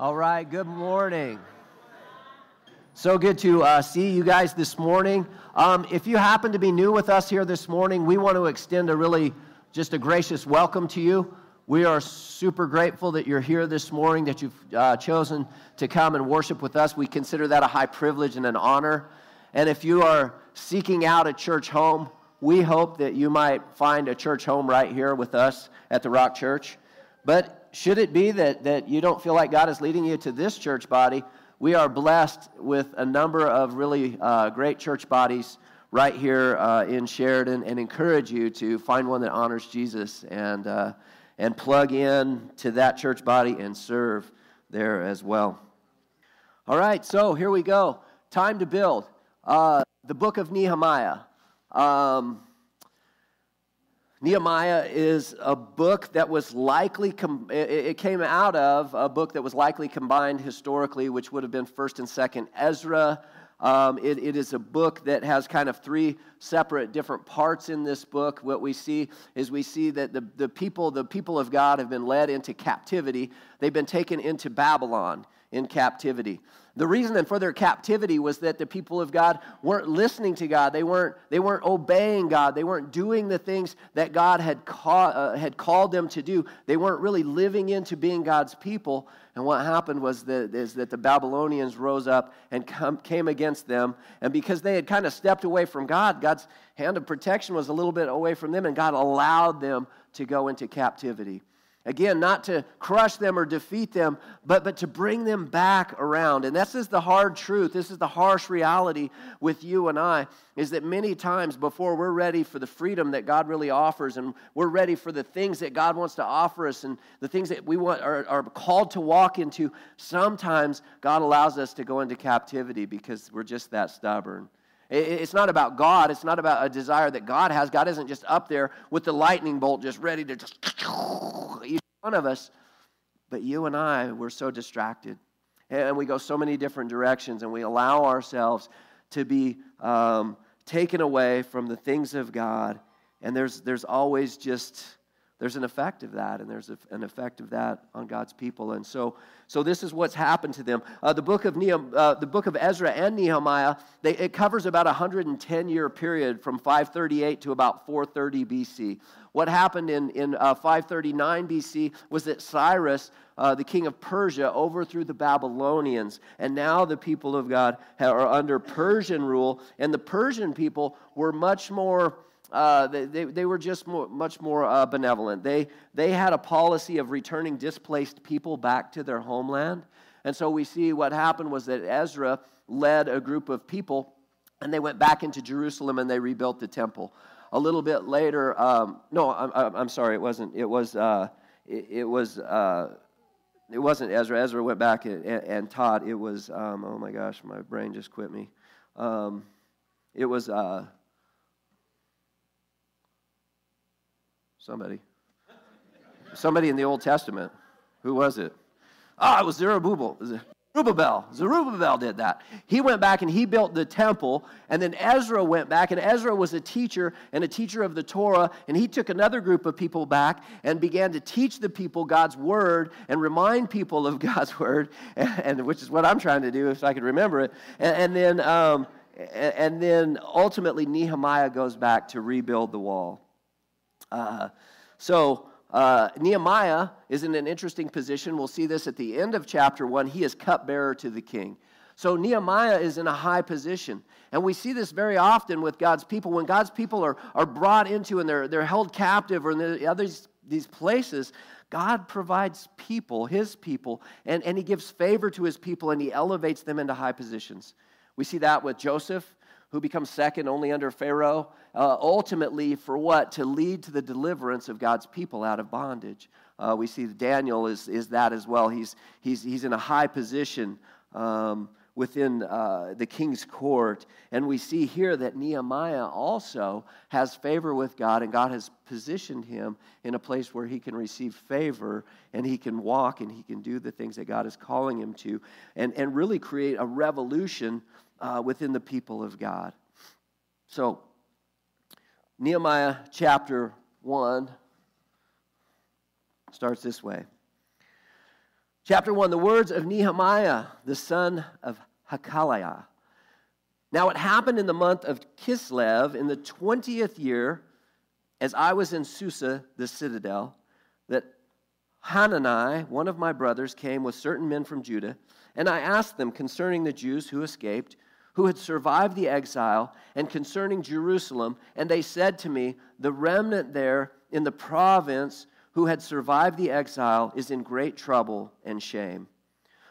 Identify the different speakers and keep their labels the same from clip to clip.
Speaker 1: All right, good morning. So good to uh, see you guys this morning. Um, if you happen to be new with us here this morning, we want to extend a really just a gracious welcome to you. We are super grateful that you're here this morning, that you've uh, chosen to come and worship with us. We consider that a high privilege and an honor. And if you are seeking out a church home, we hope that you might find a church home right here with us at the Rock Church. But should it be that, that you don't feel like God is leading you to this church body, we are blessed with a number of really uh, great church bodies right here uh, in Sheridan and encourage you to find one that honors Jesus and, uh, and plug in to that church body and serve there as well. All right, so here we go. Time to build. Uh, the book of Nehemiah. Um, Nehemiah is a book that was likely, it came out of a book that was likely combined historically, which would have been 1st and 2nd Ezra. Um, it, it is a book that has kind of three separate different parts in this book. What we see is we see that the, the, people, the people of God have been led into captivity. They've been taken into Babylon in captivity. The reason for their captivity was that the people of God weren't listening to God. They weren't, they weren't obeying God. They weren't doing the things that God had, uh, had called them to do. They weren't really living into being God's people. And what happened was that, is that the Babylonians rose up and come, came against them. And because they had kind of stepped away from God, God's hand of protection was a little bit away from them, and God allowed them to go into captivity. Again, not to crush them or defeat them, but, but to bring them back around. And this is the hard truth. This is the harsh reality with you and I, is that many times before we're ready for the freedom that God really offers and we're ready for the things that God wants to offer us and the things that we want, are, are called to walk into, sometimes God allows us to go into captivity because we're just that stubborn. It's not about God. It's not about a desire that God has. God isn't just up there with the lightning bolt just ready to just each one of us. But you and I, we're so distracted. And we go so many different directions, and we allow ourselves to be um, taken away from the things of God. And there's, there's always just there's an effect of that, and there's an effect of that on God's people. And so, so this is what's happened to them. Uh, the book of Nehem, uh, the book of Ezra and Nehemiah, they, it covers about a 110 year period from 538 to about 430 BC. What happened in, in uh, 539 BC was that Cyrus, uh, the king of Persia, overthrew the Babylonians, and now the people of God are under Persian rule, and the Persian people were much more uh, they, they, were just more, much more uh, benevolent. They, they had a policy of returning displaced people back to their homeland. And so we see what happened was that Ezra led a group of people and they went back into Jerusalem and they rebuilt the temple. A little bit later, um, no, I'm, I'm, sorry, it wasn't. It was, uh, it, it, was, uh, it wasn't Ezra. Ezra went back and, and taught. It was, um, oh my gosh, my brain just quit me. Um, it was, Somebody. Somebody in the Old Testament. Who was it? Ah, it was Zerubbabel. Zerubbabel. Zerubbabel did that. He went back and he built the temple, and then Ezra went back, and Ezra was a teacher and a teacher of the Torah, and he took another group of people back and began to teach the people God's word and remind people of God's word, and, and which is what I'm trying to do if I could remember it. And, and then, um, and then ultimately Nehemiah goes back to rebuild the wall. Uh, so uh, Nehemiah is in an interesting position. We'll see this at the end of chapter one. He is cupbearer to the king. So Nehemiah is in a high position. And we see this very often with God's people. When God's people are, are brought into and they're, they're held captive or in the these places, God provides people, his people, and, and he gives favor to his people and he elevates them into high positions. We see that with Joseph who becomes second only under Pharaoh, uh, ultimately for what? To lead to the deliverance of God's people out of bondage. Uh, we see that Daniel is, is that as well. He's, he's, he's in a high position um, within uh, the king's court. And we see here that Nehemiah also has favor with God, and God has positioned him in a place where he can receive favor and he can walk and he can do the things that God is calling him to and, and really create a revolution uh, within the people of God. So, Nehemiah chapter 1 starts this way. Chapter 1 The words of Nehemiah, the son of Hakaliah. Now it happened in the month of Kislev in the 20th year, as I was in Susa, the citadel, that Hanani, one of my brothers, came with certain men from Judah, and I asked them concerning the Jews who escaped, who had survived the exile, and concerning Jerusalem. And they said to me, The remnant there in the province who had survived the exile is in great trouble and shame.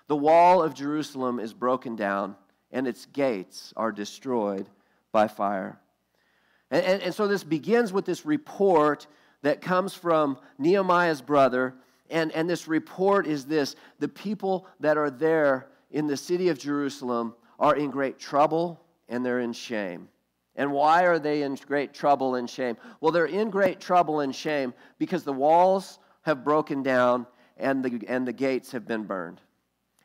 Speaker 1: The wall of Jerusalem is broken down, and its gates are destroyed by fire. And, and, and so this begins with this report that comes from Nehemiah's brother. And, and this report is this the people that are there in the city of Jerusalem are in great trouble and they're in shame. And why are they in great trouble and shame? Well, they're in great trouble and shame because the walls have broken down and the, and the gates have been burned.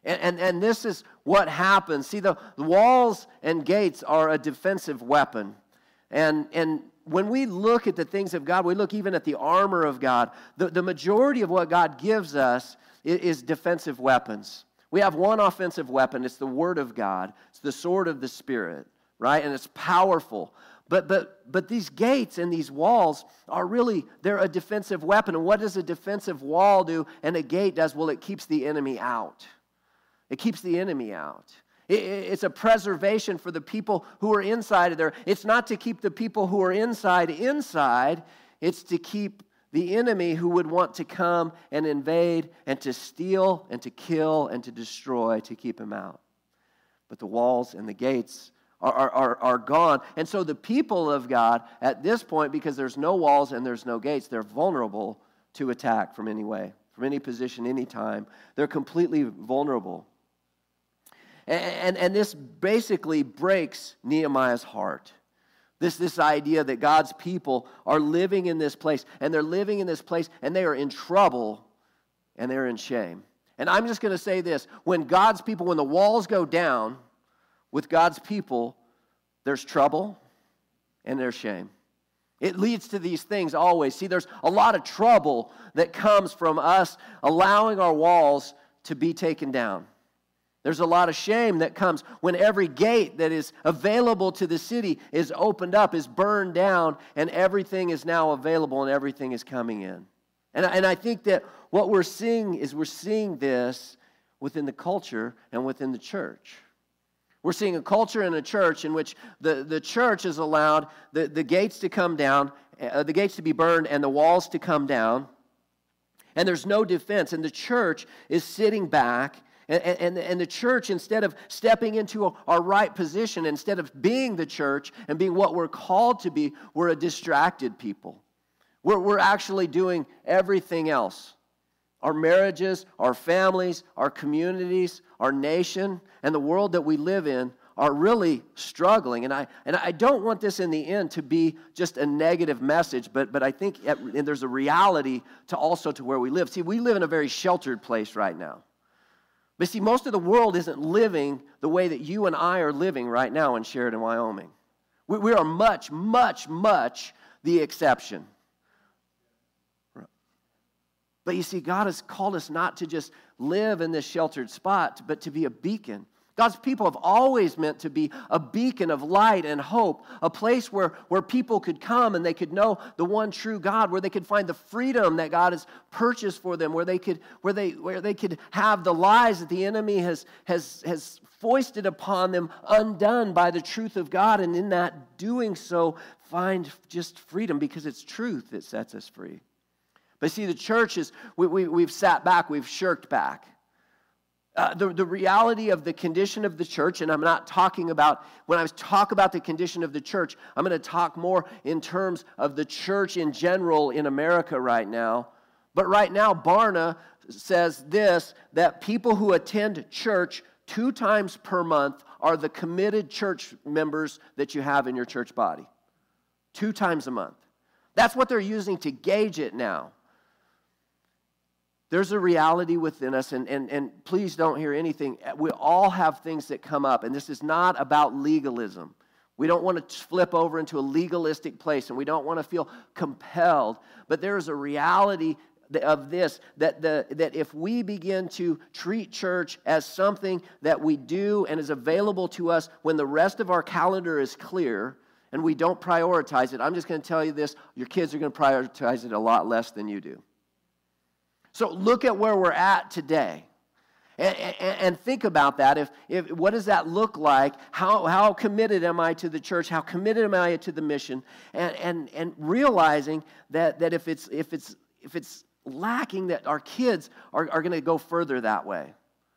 Speaker 1: And, and, and this is what happens. See, the, the walls and gates are a defensive weapon. And, and when we look at the things of God, we look even at the armor of God, the, the majority of what God gives us is, is defensive weapons. We have one offensive weapon it's the Word of God, it's the sword of the Spirit, right? And it's powerful. But, but, but these gates and these walls are really, they're a defensive weapon. And what does a defensive wall do and a gate does? Well, it keeps the enemy out. It keeps the enemy out. It's a preservation for the people who are inside of there. It's not to keep the people who are inside inside, it's to keep the enemy who would want to come and invade and to steal and to kill and to destroy to keep him out. But the walls and the gates are, are, are, gone. And so the people of God, at this point, because there's no walls and there's no gates, they're vulnerable to attack from any way, from any position, any time. They're completely vulnerable. And, and, this basically breaks Nehemiah's heart. This, this idea that God's people are living in this place, and they're living in this place, and they are in trouble, and they're in shame. And I'm just going to say this when God's people, when the walls go down with God's people, there's trouble and there's shame. It leads to these things always. See, there's a lot of trouble that comes from us allowing our walls to be taken down. There's a lot of shame that comes when every gate that is available to the city is opened up, is burned down, and everything is now available and everything is coming in. And, and I think that what we're seeing is we're seeing this within the culture and within the church. We're seeing a culture and a church in which the, the church has allowed the, the gates to come down, uh, the gates to be burned, and the walls to come down. And there's no defense. And the church is sitting back and, and, and the church, instead of stepping into our right position, instead of being the church and being what we're called to be, we're a distracted people. We're, we're actually doing everything else our marriages, our families, our communities, our nation, and the world that we live in are really struggling. And I, and I don't want this in the end to be just a negative message, but, but I think there's a reality to also to where we live. See, we live in a very sheltered place right now. But see, most of the world isn't living the way that you and I are living right now in Sheridan, Wyoming. We, we are much, much, much the exception. But you see, God has called us not to just live in this sheltered spot, but to be a beacon God's people have always meant to be a beacon of light and hope, a place where, where people could come and they could know the one true God, where they could find the freedom that God has purchased for them, where they could, where they, where they could have the lies that the enemy has, has, has foisted upon them undone by the truth of God, and in that doing so, find just freedom because it's truth that sets us free. But see, the church is, we, we, we've sat back, we've shirked back. Uh, the, the reality of the condition of the church, and I'm not talking about, when I talk about the condition of the church, I'm going to talk more in terms of the church in general in America right now. But right now, Barna says this that people who attend church two times per month are the committed church members that you have in your church body. Two times a month. That's what they're using to gauge it now. There's a reality within us, and, and, and please don't hear anything. We all have things that come up, and this is not about legalism. We don't want to flip over into a legalistic place, and we don't want to feel compelled. But there is a reality of this that, the, that if we begin to treat church as something that we do and is available to us when the rest of our calendar is clear and we don't prioritize it, I'm just going to tell you this your kids are going to prioritize it a lot less than you do. So look at where we're at today. And, and, and, think about that. If, if, what does that look like? How, how committed am I to the church? How committed am I to the mission? And, and, and realizing that, that if, it's, if, it's, if it's lacking, that our kids are, are going to go further that way.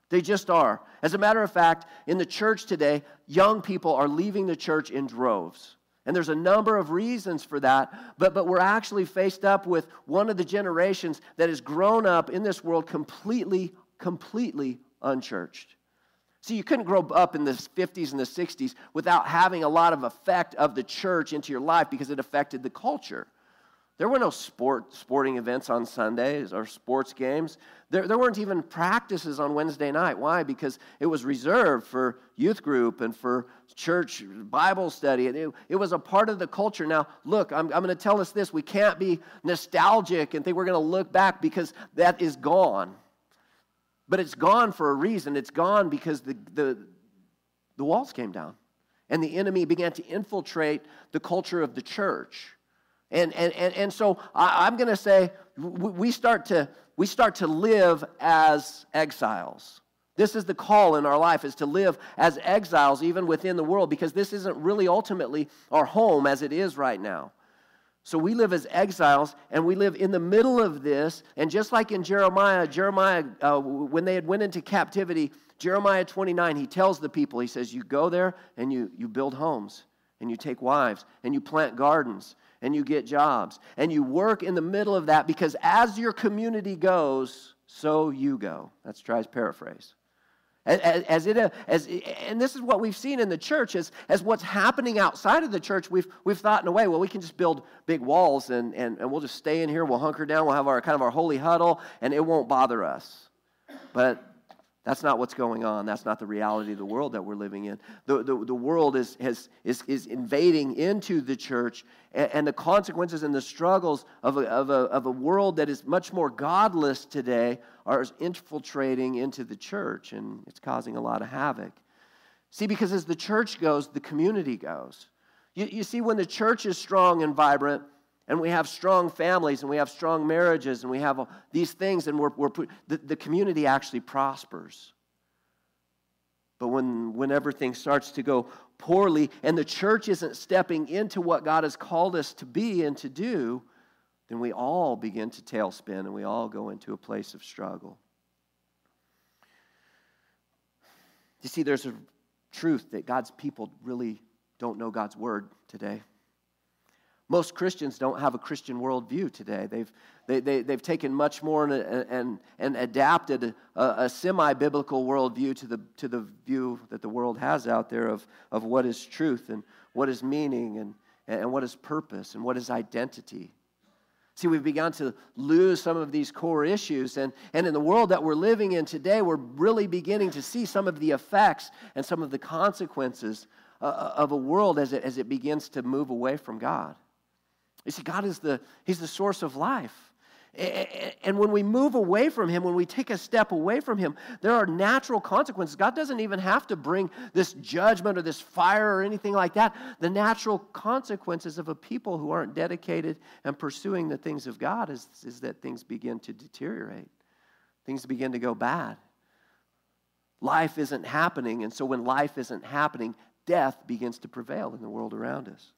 Speaker 1: They just are. As a matter of fact, in the church today, young people are leaving the church in droves. And there's a number of reasons for that, but, but we're actually faced up with one of the generations that has grown up in this world completely completely unchurched. See, you couldn't grow up in the 50s and the 60s without having a lot of effect of the church into your life because it affected the culture. There were no sport, sporting events on Sundays or sports games. There, there weren't even practices on Wednesday night. Why? Because it was reserved for youth group and for church Bible study. It, it was a part of the culture. Now, look, I'm, I'm going to tell us this. We can't be nostalgic and think we're going to look back because that is gone. But it's gone for a reason. It's gone because the, the, the walls came down and the enemy began to infiltrate the culture of the church. And, and, and, and so I, am going to say we start, to, we start to live as exiles. This is the call in our life is to live as exiles even within the world because this isn't really ultimately our home as it is right now. So we live as exiles, and we live in the middle of this. And just like in Jeremiah, Jeremiah, uh, when they had went into captivity, Jeremiah 29, he tells the people, he says, you go there and you, you build homes, and you take wives, and you plant gardens, and you get jobs, and you work in the middle of that because as your community goes, so you go. That's Tri's paraphrase. As, as it, uh, as, and this is what we've seen in the church as, as what's happening outside of the church. We've, we've thought in a way, well, we can just build big walls and, and, and we'll just stay in here, we'll hunker down, we'll have our kind of our holy huddle, and it won't bother us. But that's not what's going on. That's not the reality of the world that we're living in. The, the, the world is, has, is, is invading into the church, and, and the consequences and the struggles of a, of, a, of a world that is much more godless today are infiltrating into the church, and it's causing a lot of havoc. See, because as the church goes, the community goes. You, you see, when the church is strong and vibrant, and we have strong families and we have strong marriages and we have these things and we're, we're the, the community actually prospers. But when whenever things starts to go poorly and the church isn't stepping into what god has called us to be and to do then we all begin to tailspin and we all go into a place of struggle. You see there's a truth that god's people really don't know god's word today most Christians don't have a Christian worldview today. They've, they, they, they've taken much more and, and, and adapted a, a semi biblical worldview to the, to the view that the world has out there of, of what is truth and what is meaning and, and what is purpose and what is identity. See, we've begun to lose some of these core issues. And, and in the world that we're living in today, we're really beginning to see some of the effects and some of the consequences uh, of a world as it, as it begins to move away from God. You see, God is the, He's the source of life. And when we move away from Him, when we take a step away from Him, there are natural consequences. God doesn't even have to bring this judgment or this fire or anything like that. The natural consequences of a people who aren't dedicated and pursuing the things of God is, is that things begin to deteriorate, things begin to go bad. Life isn't happening, and so when life isn't happening, death begins to prevail in the world around us.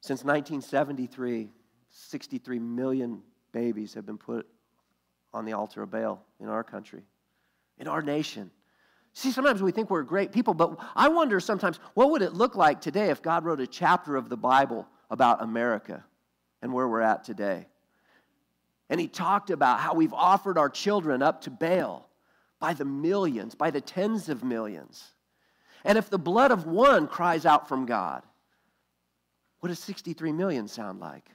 Speaker 1: Since 1973, 63 million babies have been put on the altar of Baal in our country, in our nation. See, sometimes we think we're great people, but I wonder sometimes what would it look like today if God wrote a chapter of the Bible about America and where we're at today? And he talked about how we've offered our children up to Baal by the millions, by the tens of millions. And if the blood of one cries out from God, what does 63 million sound like?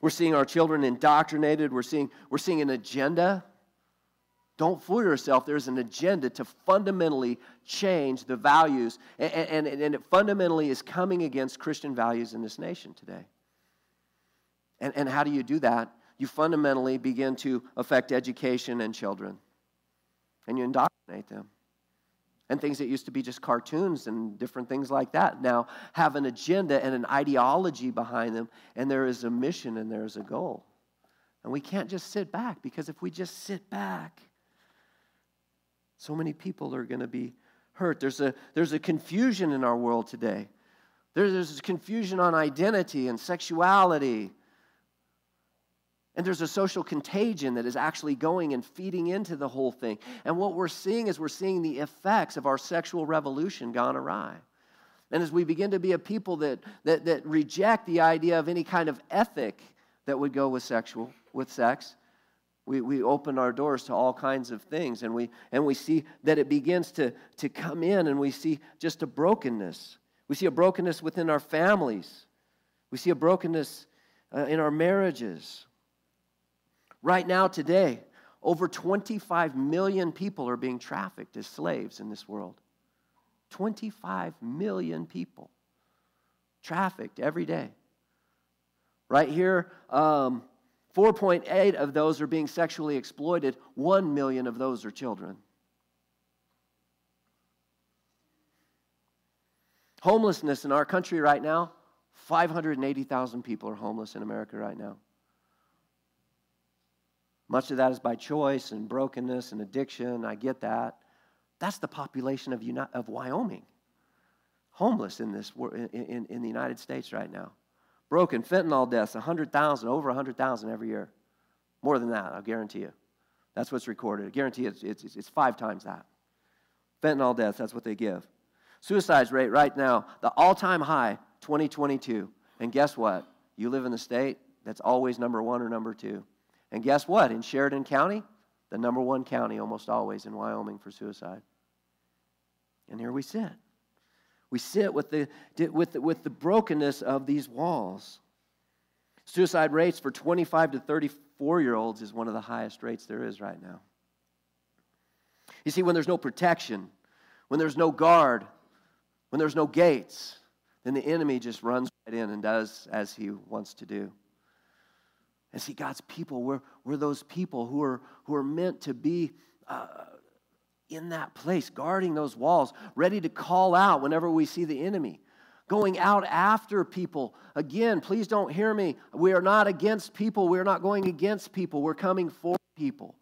Speaker 1: We're seeing our children indoctrinated. We're seeing, we're seeing an agenda Don't fool yourself. There's an agenda to fundamentally change the values, and, and, and it fundamentally is coming against Christian values in this nation today. And, and how do you do that? You fundamentally begin to affect education and children, and you indoctrinate them. And things that used to be just cartoons and different things like that now have an agenda and an ideology behind them, and there is a mission and there is a goal. And we can't just sit back because if we just sit back, so many people are going to be hurt. There's a, there's a confusion in our world today. There's, there's confusion on identity and sexuality. And there's a social contagion that is actually going and feeding into the whole thing. And what we're seeing is we're seeing the effects of our sexual revolution gone awry. And as we begin to be a people that, that, that reject the idea of any kind of ethic that would go with sexual, with sex, we, we open our doors to all kinds of things and we, and we see that it begins to, to come in and we see just a brokenness. We see a brokenness within our families. We see a brokenness uh, in our marriages. Right now, today, over 25 million people are being trafficked as slaves in this world. 25 million people trafficked every day. Right here, um, 4.8 of those are being sexually exploited, 1 million of those are children. Homelessness in our country right now 580,000 people are homeless in America right now. Much of that is by choice and brokenness and addiction. I get that. That's the population of, of Wyoming, homeless in, this, in, in, the United States right now. Broken fentanyl deaths, 100,000, over 100,000 every year. More than that, I'll guarantee you. That's what's recorded. I guarantee it's, it's, it's five times that. Fentanyl deaths, that's what they give. Suicide rate right now, the all time high, 2022. And guess what? You live in the state that's always number one or number two. And guess what? In Sheridan County, the number one county almost always in Wyoming for suicide. And here we sit. We sit with the, with the, with the brokenness of these walls. Suicide rates for 25 to 34 year olds is one of the highest rates there is right now. You see, when there's no protection, when there's no guard, when there's no gates, then the enemy just runs right in and does as he wants to do. And see, God's people, we're, we're those people who are, who are meant to be uh, in that place, guarding those walls, ready to call out whenever we see the enemy, going out after people. Again, please don't hear me. We are not against people. We're not going against people. We're coming for people.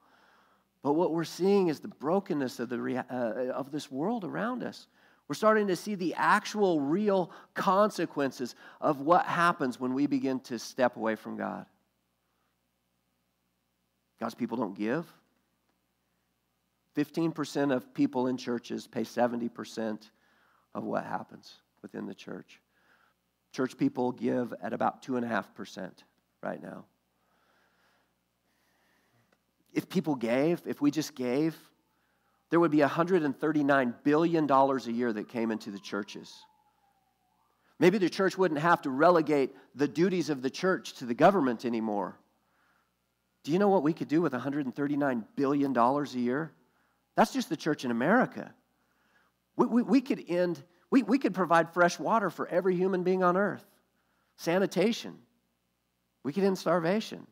Speaker 1: But what we're seeing is the brokenness of, the, uh, of this world around us. We're starting to see the actual, real consequences of what happens when we begin to step away from God. God's people don't give. 15% of people in churches pay 70% of what happens within the church. Church people give at about 2.5% right now. If people gave, if we just gave, there would be $139 billion a year that came into the churches. Maybe the church wouldn't have to relegate the duties of the church to the government anymore. Do you know what we could do with $139 billion a year? That's just the church in America. We, we, we could end, we, we could provide fresh water for every human being on earth, sanitation. We could end starvation.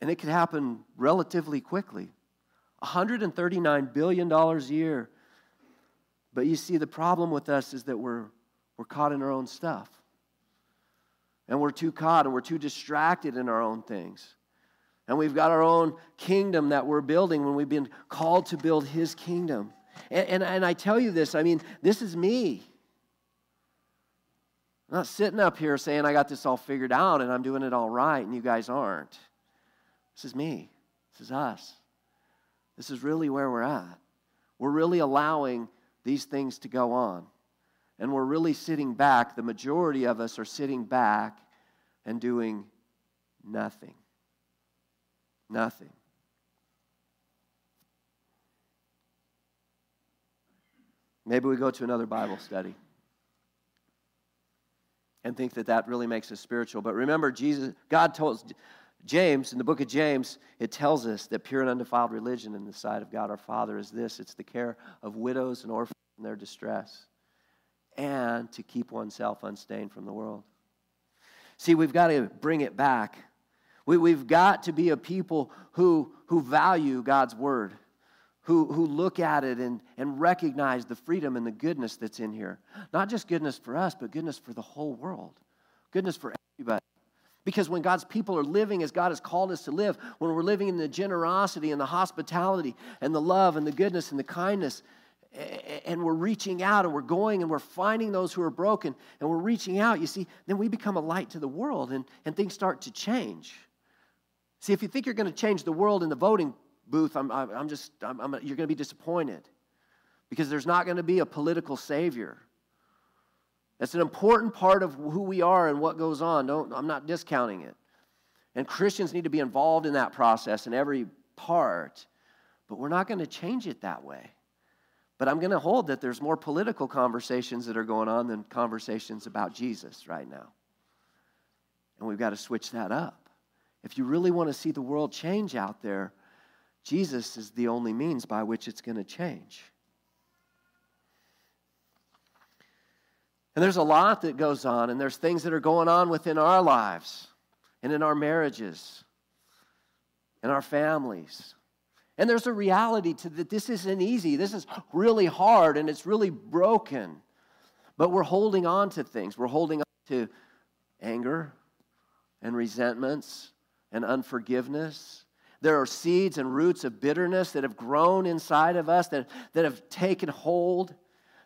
Speaker 1: And it could happen relatively quickly. $139 billion a year. But you see, the problem with us is that we're, we're caught in our own stuff. And we're too caught and we're too distracted in our own things. And we've got our own kingdom that we're building when we've been called to build His kingdom. And, and, and I tell you this, I mean, this is me. I'm not sitting up here saying I got this all figured out and I'm doing it all right and you guys aren't. This is me. This is us. This is really where we're at. We're really allowing these things to go on. And we're really sitting back. The majority of us are sitting back and doing nothing. Nothing. Maybe we go to another Bible study and think that that really makes us spiritual. But remember, Jesus, God told, James, in the book of James, it tells us that pure and undefiled religion in the sight of God our Father is this it's the care of widows and orphans in their distress, and to keep oneself unstained from the world. See, we've got to bring it back. We, we've got to be a people who, who value God's word, who, who look at it and, and recognize the freedom and the goodness that's in here. Not just goodness for us, but goodness for the whole world, goodness for everybody. Because when God's people are living as God has called us to live, when we're living in the generosity and the hospitality and the love and the goodness and the kindness, and we're reaching out and we're going and we're finding those who are broken and we're reaching out, you see, then we become a light to the world and, and things start to change. See, if you think you're going to change the world in the voting booth, I'm, I'm just, I'm, I'm, you're going to be disappointed because there's not going to be a political savior. That's an important part of who we are and what goes on. Don't, I'm not discounting it. And Christians need to be involved in that process in every part, but we're not going to change it that way. But I'm going to hold that there's more political conversations that are going on than conversations about Jesus right now. And we've got to switch that up. If you really want to see the world change out there, Jesus is the only means by which it's going to change. And there's a lot that goes on, and there's things that are going on within our lives and in our marriages and our families. And there's a reality to that this isn't easy. This is really hard and it's really broken. But we're holding on to things. We're holding on to anger and resentments and unforgiveness. There are seeds and roots of bitterness that have grown inside of us, that, that have taken hold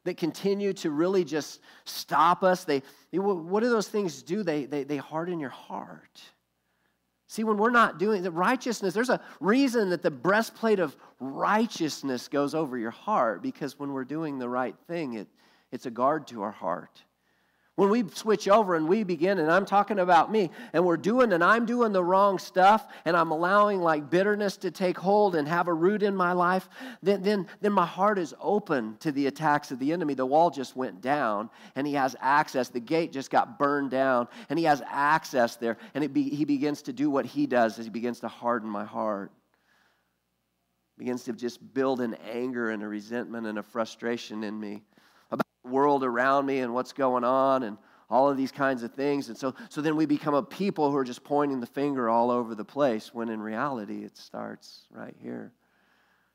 Speaker 1: that continue to really just stop us. They, they what do those things do? They, they, they harden your heart. See, when we're not doing the righteousness, there's a reason that the breastplate of righteousness goes over your heart because when we're doing the right thing, it, it's a guard to our heart. When we switch over and we begin, and I'm talking about me, and we're doing, and I'm doing the wrong stuff, and I'm allowing like bitterness to take hold and have a root in my life, then, then, then my heart is open to the attacks of the enemy. The wall just went down, and he has access. The gate just got burned down, and he has access there, and be, he begins to do what he does as he begins to harden my heart. Begins to just build an anger and a resentment and a frustration in me world around me and what's going on and all of these kinds of things. And so, so then we become a people who are just pointing the finger all over the place when in reality it starts right here.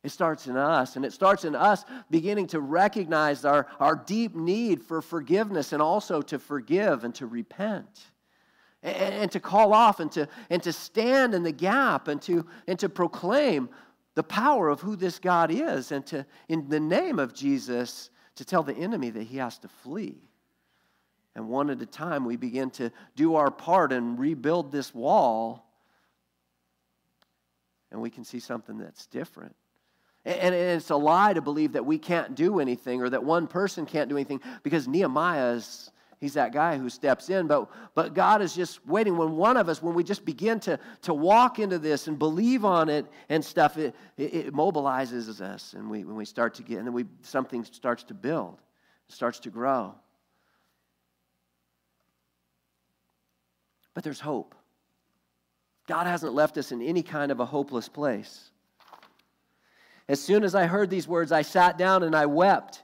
Speaker 1: It starts in us, and it starts in us beginning to recognize our, our deep need for forgiveness and also to forgive and to repent. And, and to call off and to, and to stand in the gap and to, and to proclaim the power of who this God is and to, in the name of Jesus, to tell the enemy that he has to flee. And one at a time, we begin to do our part and rebuild this wall, and we can see something that's different. And it's a lie to believe that we can't do anything or that one person can't do anything because Nehemiah is he's that guy who steps in. But, but God is just waiting. When one of us, when we just begin to, to walk into this and believe on it and stuff, it, it, it mobilizes us. And we, when we start to get, and then we, something starts to build, starts to grow. But there's hope. God hasn't left us in any kind of a hopeless place. As soon as I heard these words, I sat down and I wept.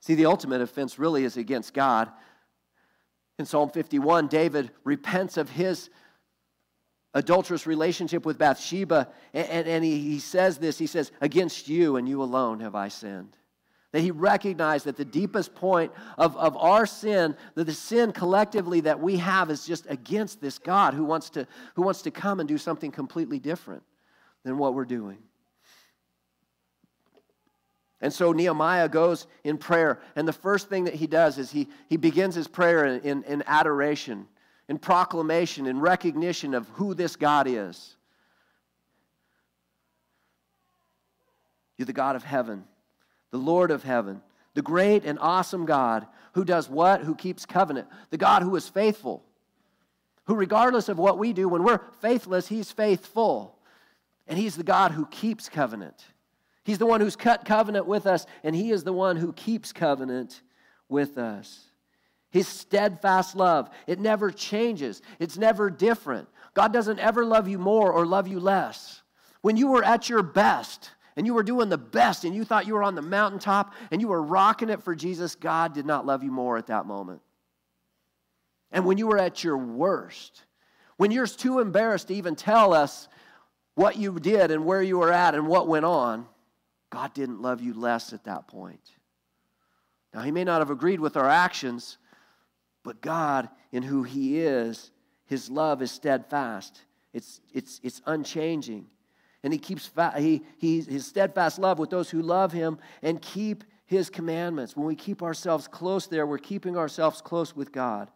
Speaker 1: See, the ultimate offense really is against God. In Psalm 51, David repents of his adulterous relationship with Bathsheba, and, and, and he, he says this He says, Against you and you alone have I sinned. That he recognized that the deepest point of, of our sin, that the sin collectively that we have is just against this God who wants to, who wants to come and do something completely different than what we're doing. And so Nehemiah goes in prayer, and the first thing that he does is he, he begins his prayer in, in, in adoration. in proclamation in recognition of who this God is. You're the God of heaven, the Lord of heaven, the great and awesome God who does what? Who keeps covenant, the God who is faithful, who, regardless of what we do, when we're faithless, He's faithful. And He's the God who keeps covenant. He's the one who's cut covenant with us, and He is the one who keeps covenant with us. His steadfast love, it never changes, it's never different. God doesn't ever love you more or love you less. When you were at your best, and you were doing the best and you thought you were on the mountaintop and you were rocking it for Jesus, God did not love you more at that moment. And when you were at your worst, when you're too embarrassed to even tell us what you did and where you were at and what went on, God didn't love you less at that point. Now, He may not have agreed with our actions, but God, in who He is, His love is steadfast, it's, it's, it's unchanging. And He keeps fa- he, he, His steadfast love with those who love Him and keep His commandments. When we keep ourselves close there, we're keeping ourselves close with God.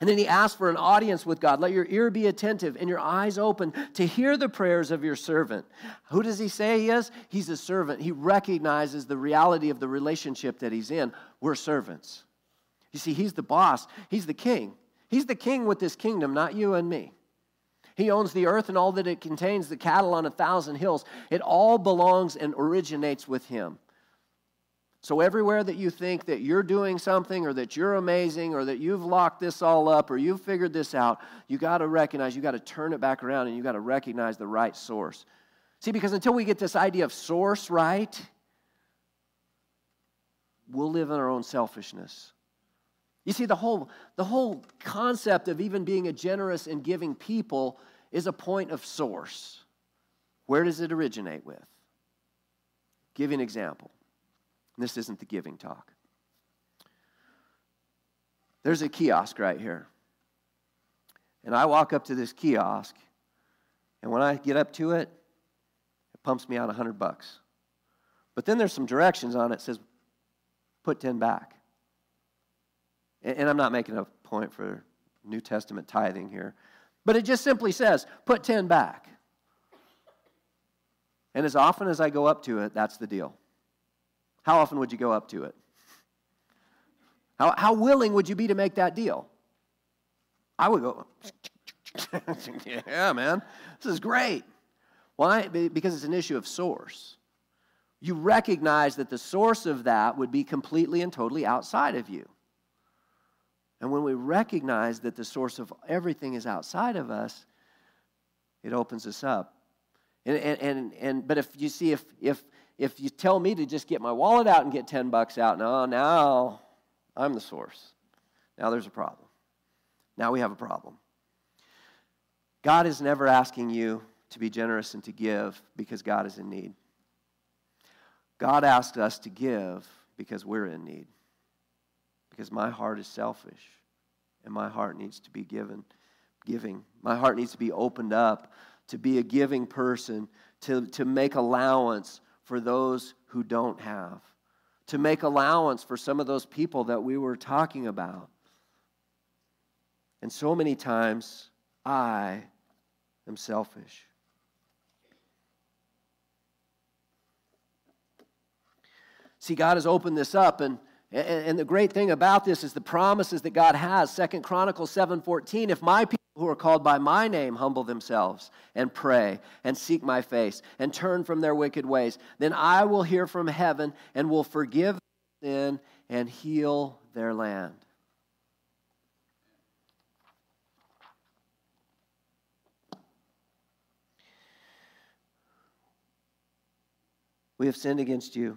Speaker 1: And then he asks for an audience with God. Let your ear be attentive and your eyes open to hear the prayers of your servant. Who does he say he is? He's a servant. He recognizes the reality of the relationship that he's in. We're servants. You see, he's the boss, he's the king. He's the king with this kingdom, not you and me. He owns the earth and all that it contains, the cattle on a thousand hills. It all belongs and originates with him. So, everywhere that you think that you're doing something or that you're amazing or that you've locked this all up or you've figured this out, you got to recognize, you got to turn it back around and you got to recognize the right source. See, because until we get this idea of source right, we'll live in our own selfishness. You see, the whole, the whole concept of even being a generous and giving people is a point of source. Where does it originate with? Give you an example. This isn't the giving talk. There's a kiosk right here. And I walk up to this kiosk, and when I get up to it, it pumps me out a 100 bucks. But then there's some directions on it says, put 10 back. And I'm not making a point for New Testament tithing here, but it just simply says, put 10 back. And as often as I go up to it, that's the deal. How often would you go up to it? How, how willing would you be to make that deal? I would go, yeah, man, this is great. Why? Because it's an issue of source. You recognize that the source of that would be completely and totally outside of you. And when we recognize that the source of everything is outside of us, it opens us up. And, and, and, and but if you see, if, if if you tell me to just get my wallet out and get 10 bucks out, no, now I'm the source. Now there's a problem. Now we have a problem. God is never asking you to be generous and to give because God is in need. God asks us to give because we're in need. Because my heart is selfish and my heart needs to be given giving. My heart needs to be opened up to be a giving person, to, to make allowance for those who don't have, to make allowance for some of those people that we were talking about. And so many times, I am selfish. See, God has opened this up, and, and the great thing about this is the promises that God has. Second Chronicles 7:14, if my people who are called by my name humble themselves and pray and seek my face and turn from their wicked ways, then I will hear from heaven and will forgive sin and heal their land. We have sinned against you.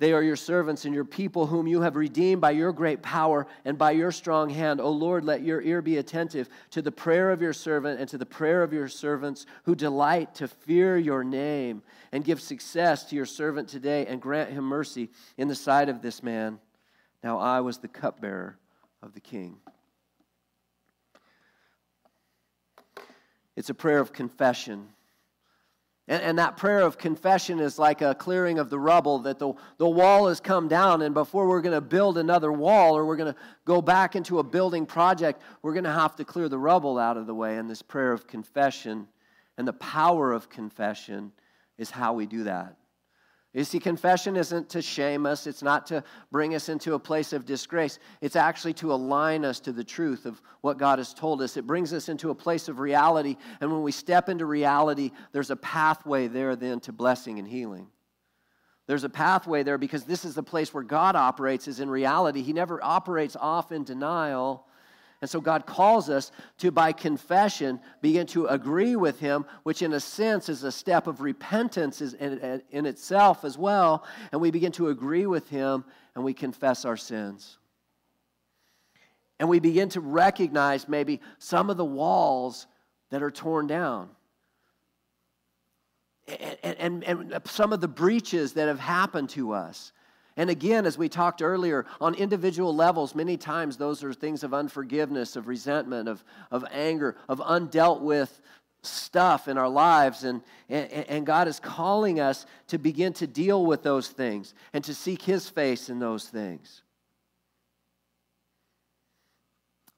Speaker 1: They are your servants and your people, whom you have redeemed by your great power and by your strong hand. O Lord, let your ear be attentive to the prayer of your servant and to the prayer of your servants who delight to fear your name. And give success to your servant today and grant him mercy in the sight of this man. Now I was the cupbearer of the king. It's a prayer of confession. And, and, that prayer of confession is like a clearing of the rubble, that the, the wall has come down, and before we're going to build another wall or we're going to go back into a building project, we're going to have to clear the rubble out of the way. And this prayer of confession and the power of confession is how we do that. You see, confession isn't to shame us, it's not to bring us into a place of disgrace. It's actually to align us to the truth of what God has told us. It brings us into a place of reality, and when we step into reality, there's a pathway there then to blessing and healing. There's a pathway there because this is the place where God operates, is in reality. He never operates off in denial. And so God calls us to, by confession, begin to agree with Him, which in a sense is a step of repentance in, itself as well. And we begin to agree with Him and we confess our sins. And we begin to recognize maybe some of the walls that are torn down. And, and, and, some of the breaches that have happened to us. And again, as we talked earlier, on individual levels, many times those are things of unforgiveness, of resentment, of, of anger, of undealt with stuff in our lives. And, and, and God is calling us to begin to deal with those things and to seek His face in those things.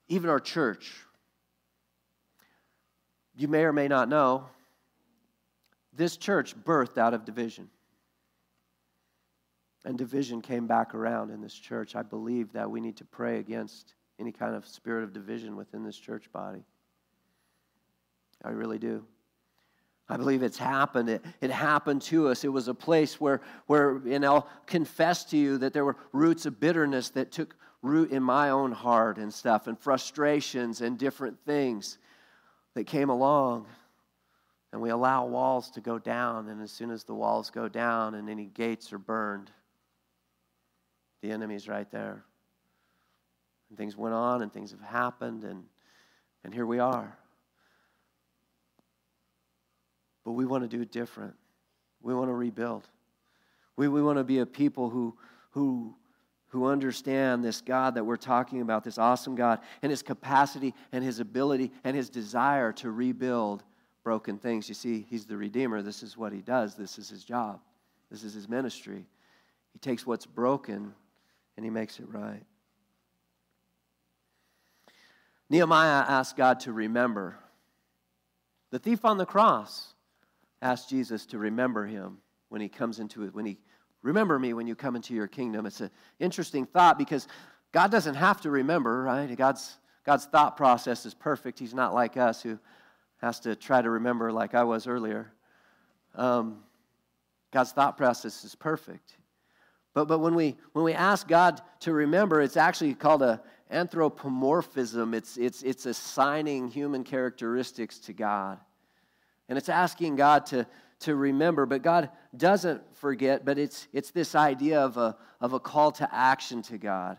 Speaker 1: Even our church, you may or may not know, this church birthed out of division and division came back around in this church, I believe that we need to pray against any kind of spirit of division within this church body. I really do. I believe it's happened. It, it happened to us. It was a place where, where, and I'll confess to you that there were roots of bitterness that took root in my own heart and stuff, and frustrations and different things that came along. And we allow walls to go down, and as soon as the walls go down and any gates are burned, the enemy's right there. And things went on and things have happened, and, and here we are. But we want to do different. We want to rebuild. We, we want to be a people who, who, who understand this God that we're talking about, this awesome God, and his capacity and his ability and his desire to rebuild broken things. You see, he's the Redeemer. This is what he does, this is his job, this is his ministry. He takes what's broken and he makes it right. Nehemiah asked God to remember. The thief on the cross asked Jesus to remember him when he comes into it, when he remember me when you come into your kingdom. It's an interesting thought because God doesn't have to remember, right? God's God's thought process is perfect. He's not like us who has to try to remember like I was earlier. Um, God's thought process is perfect. But, but when, we, when we ask God to remember, it's actually called a anthropomorphism. It's, it's, it's assigning human characteristics to God. And it's asking God to, to remember, but God doesn't forget, but it's, it's this idea of a, of a call to action to God.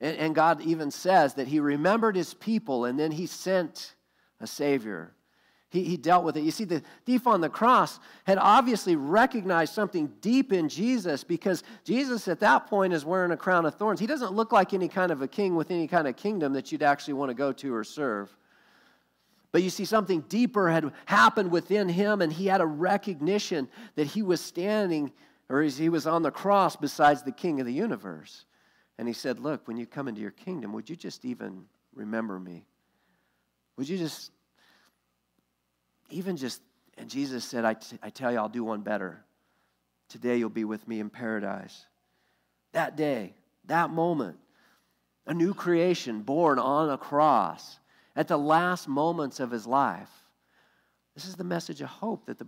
Speaker 1: And, and God even says that He remembered His people and then He sent a Savior. He, he dealt with it. You see, the thief on the cross had obviously recognized something deep in Jesus because Jesus at that point is wearing a crown of thorns. He doesn't look like any kind of a king with any kind of kingdom that you'd actually want to go to or serve. But you see, something deeper had happened within him, and he had a recognition that he was standing or he was on the cross besides the king of the universe. And he said, Look, when you come into your kingdom, would you just even remember me? Would you just even just, and Jesus said, I, t- I tell you, I'll do one better. Today you'll be with me in paradise. That day, that moment, a new creation born on a cross at the last moments of his life. This is the message of hope that, the,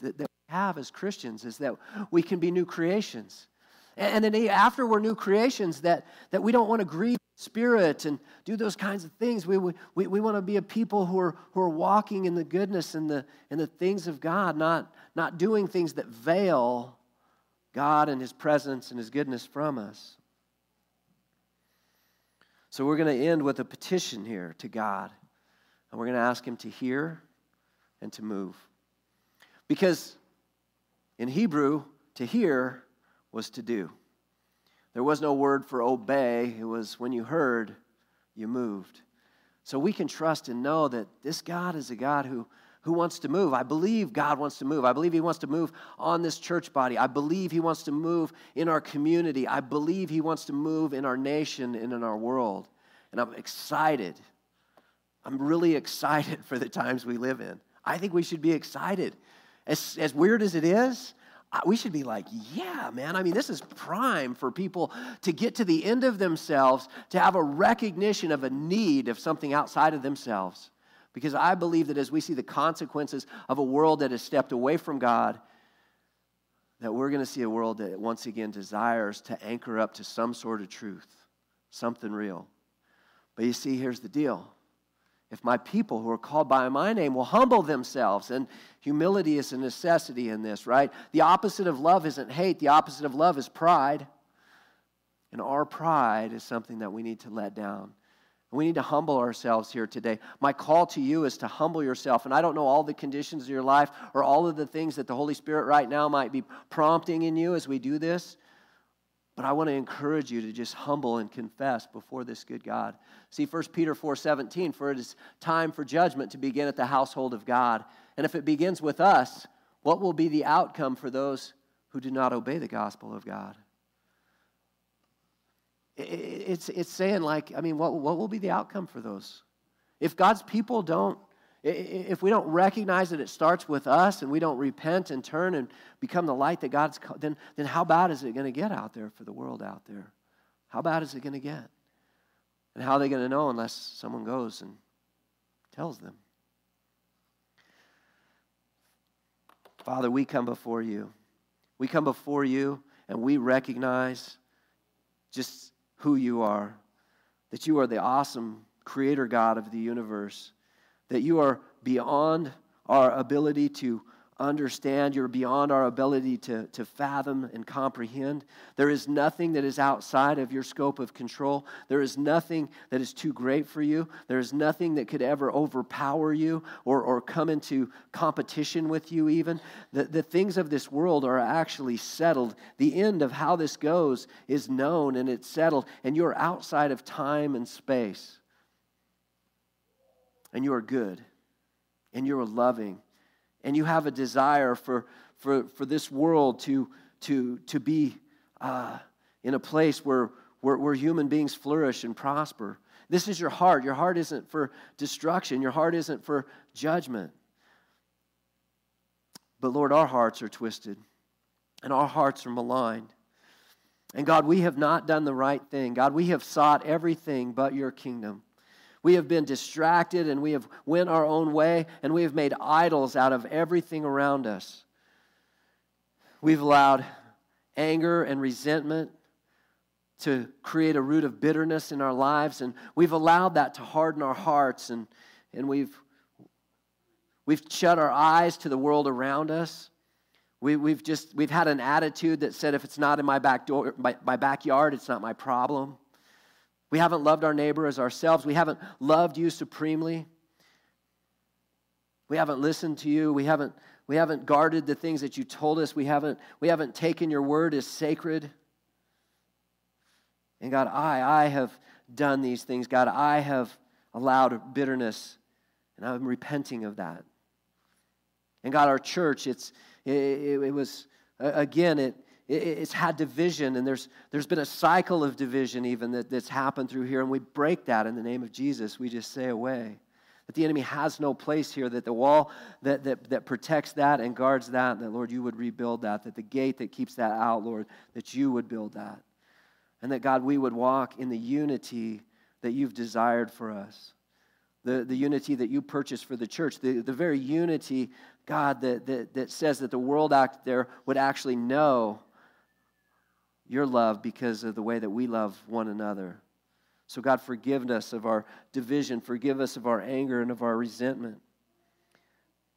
Speaker 1: that, that we have as Christians is that we can be new creations. And, then after we're new creations, that, that we don't want to grieve spirit and do those kinds of things. We, we, we want to be a people who are, who are walking in the goodness and the, and the things of God, not, not doing things that veil God and His presence and His goodness from us. So we're going to end with a petition here to God. And we're going to ask Him to hear and to move. Because in Hebrew, to hear was to do. There was no word for obey, it was when you heard, you moved. So we can trust and know that this God is a God who, who wants to move. I believe God wants to move. I believe He wants to move on this church body. I believe He wants to move in our community. I believe He wants to move in our nation and in our world. And I'm excited. I'm really excited for the times we live in. I think we should be excited. As, as weird as it is, we should be like, yeah, man. I mean, this is prime for people to get to the end of themselves, to have a recognition of a need of something outside of themselves. Because I believe that as we see the consequences of a world that has stepped away from God, that we're going to see a world that once again desires to anchor up to some sort of truth, something real. But you see, here's the deal if my people who are called by my name will humble themselves, and humility is a necessity in this, right? The opposite of love isn't hate, the opposite of love is pride. And our pride is something that we need to let down. We need to humble ourselves here today. My call to you is to humble yourself. And I don't know all the conditions of your life or all of the things that the Holy Spirit right now might be prompting in you as we do this. But I want to encourage you to just humble and confess before this good God. See 1 Peter 4:17, for it is time for judgment to begin at the household of God. And if it begins with us, what will be the outcome for those who do not obey the gospel of God? It's, it's saying, like, I mean, what, what will be the outcome for those? If God's people don't if we don't recognize that it starts with us and we don't repent and turn and become the light that God's then then how bad is it going to get out there for the world out there? How bad is it going to get? And how are they going to know unless someone goes and tells them? Father, we come before you. We come before you and we recognize just who you are, that you are the awesome creator God of the universe that you are beyond our ability to understand. You're beyond our ability to, to fathom and comprehend. There is nothing that is outside of your scope of control. There is nothing that is too great for you. There is nothing that could ever overpower you or, or come into competition with you, even. The, the things of this world are actually settled. The end of how this goes is known and it's settled, and you're outside of time and space and you are good and you are loving and you have a desire for, for, for this world to, to, to be uh, in a place where, where, where human beings flourish and prosper. This is your heart. Your heart isn't for destruction, your heart isn't for judgment. But Lord, our hearts are twisted and our hearts are maligned. And God, we have not done the right thing. God, we have sought everything but your kingdom. We have been distracted and we have went our own way and we have made idols out of everything around us. We've allowed anger and resentment to create a root of bitterness in our lives and we've allowed that to harden our hearts and, and we've we've shut our eyes to the world around us. We, we've just we've had an attitude that said if it's not in my back door my, my backyard, it's not my problem. We haven't loved our neighbor as ourselves. We haven't loved you supremely. We haven't listened to you. We haven't, we haven't guarded the things that you told us. We haven't, we haven't taken your word as sacred. And God, I, I have done these things. God, I have allowed bitterness, and I'm repenting of that. And God, our church, it's, it, it, was, again, it, it's had division, and there's, there's been a cycle of division even that, that's happened through here, and we break that in the name of Jesus. We just say away. That the enemy has no place here, that the wall that, that, that protects that and guards that, that, Lord, you would rebuild that, that the gate that keeps that out, Lord, that you would build that. And that, God, we would walk in the unity that you've desired for us. The, the unity that you purchased for the church, the, the very unity, God, that, that, that says that the world out there would actually know your love because of the way that we love one another. So, God, forgive us of our division. Forgive us of our anger and of our resentment.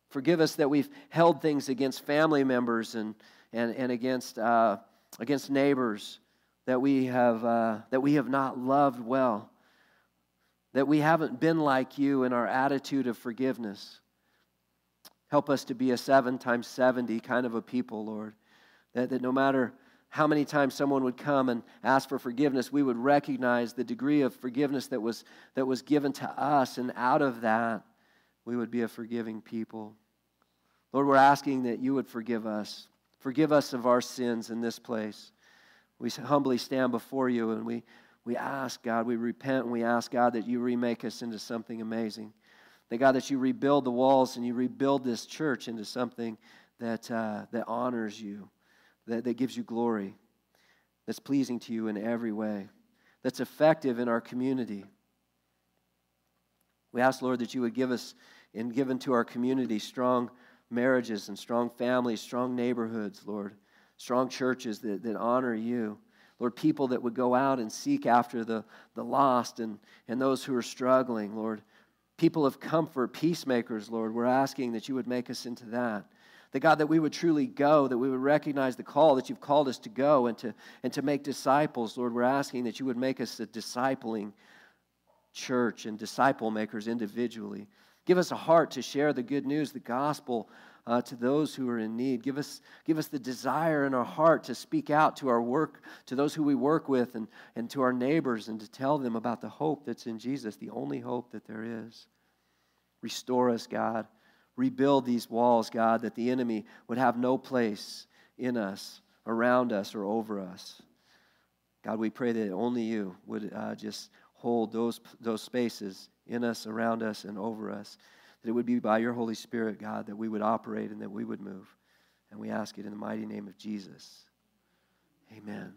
Speaker 1: Forgive us that we've held things against family members and, and, and against uh, against neighbors that we have, uh, that we have not loved well, that we haven't been like you in our attitude of forgiveness. Help us to be a seven times 70 kind of a people, Lord. That, that no matter how many times someone would come and ask for forgiveness, we would recognize the degree of forgiveness that was, that was given to us, and out of that, we would be a forgiving people. Lord, we're asking that you would forgive us. Forgive us of our sins in this place. We humbly stand before you and we, we ask, God, we repent and we ask, God, that you remake us into something amazing. That, God, that you rebuild the walls and you rebuild this church into something that, uh, that honors you, that, that gives you glory, that's pleasing to you in every way, that's effective in our community. We ask, Lord, that you would give us and give into our community strong marriages and strong families, strong neighborhoods, Lord, strong churches that, that honor you. Lord, people that would go out and seek after the, the lost and, and those who are struggling, Lord. People of comfort, peacemakers, Lord. We're asking that you would make us into that. That God, that we would truly go, that we would recognize the call that you've called us to go and to, and to make disciples, Lord. We're asking that you would make us a discipling church and disciple makers individually. Give us a heart to share the good news, the gospel, uh, to those who are in need. Give us, give us the desire in our heart to speak out to our work, to those who we work with, and, and to our neighbors, and to tell them about the hope that's in Jesus, the only hope that there is. Restore us, God. Rebuild these walls, God, that the enemy would have no place in us, around us, or over us. God, we pray that only you would uh, just hold those, those spaces in us, around us, and over us. That it would be by your Holy Spirit, God, that we would operate and that we would move. And we ask it in the mighty name of Jesus. Amen.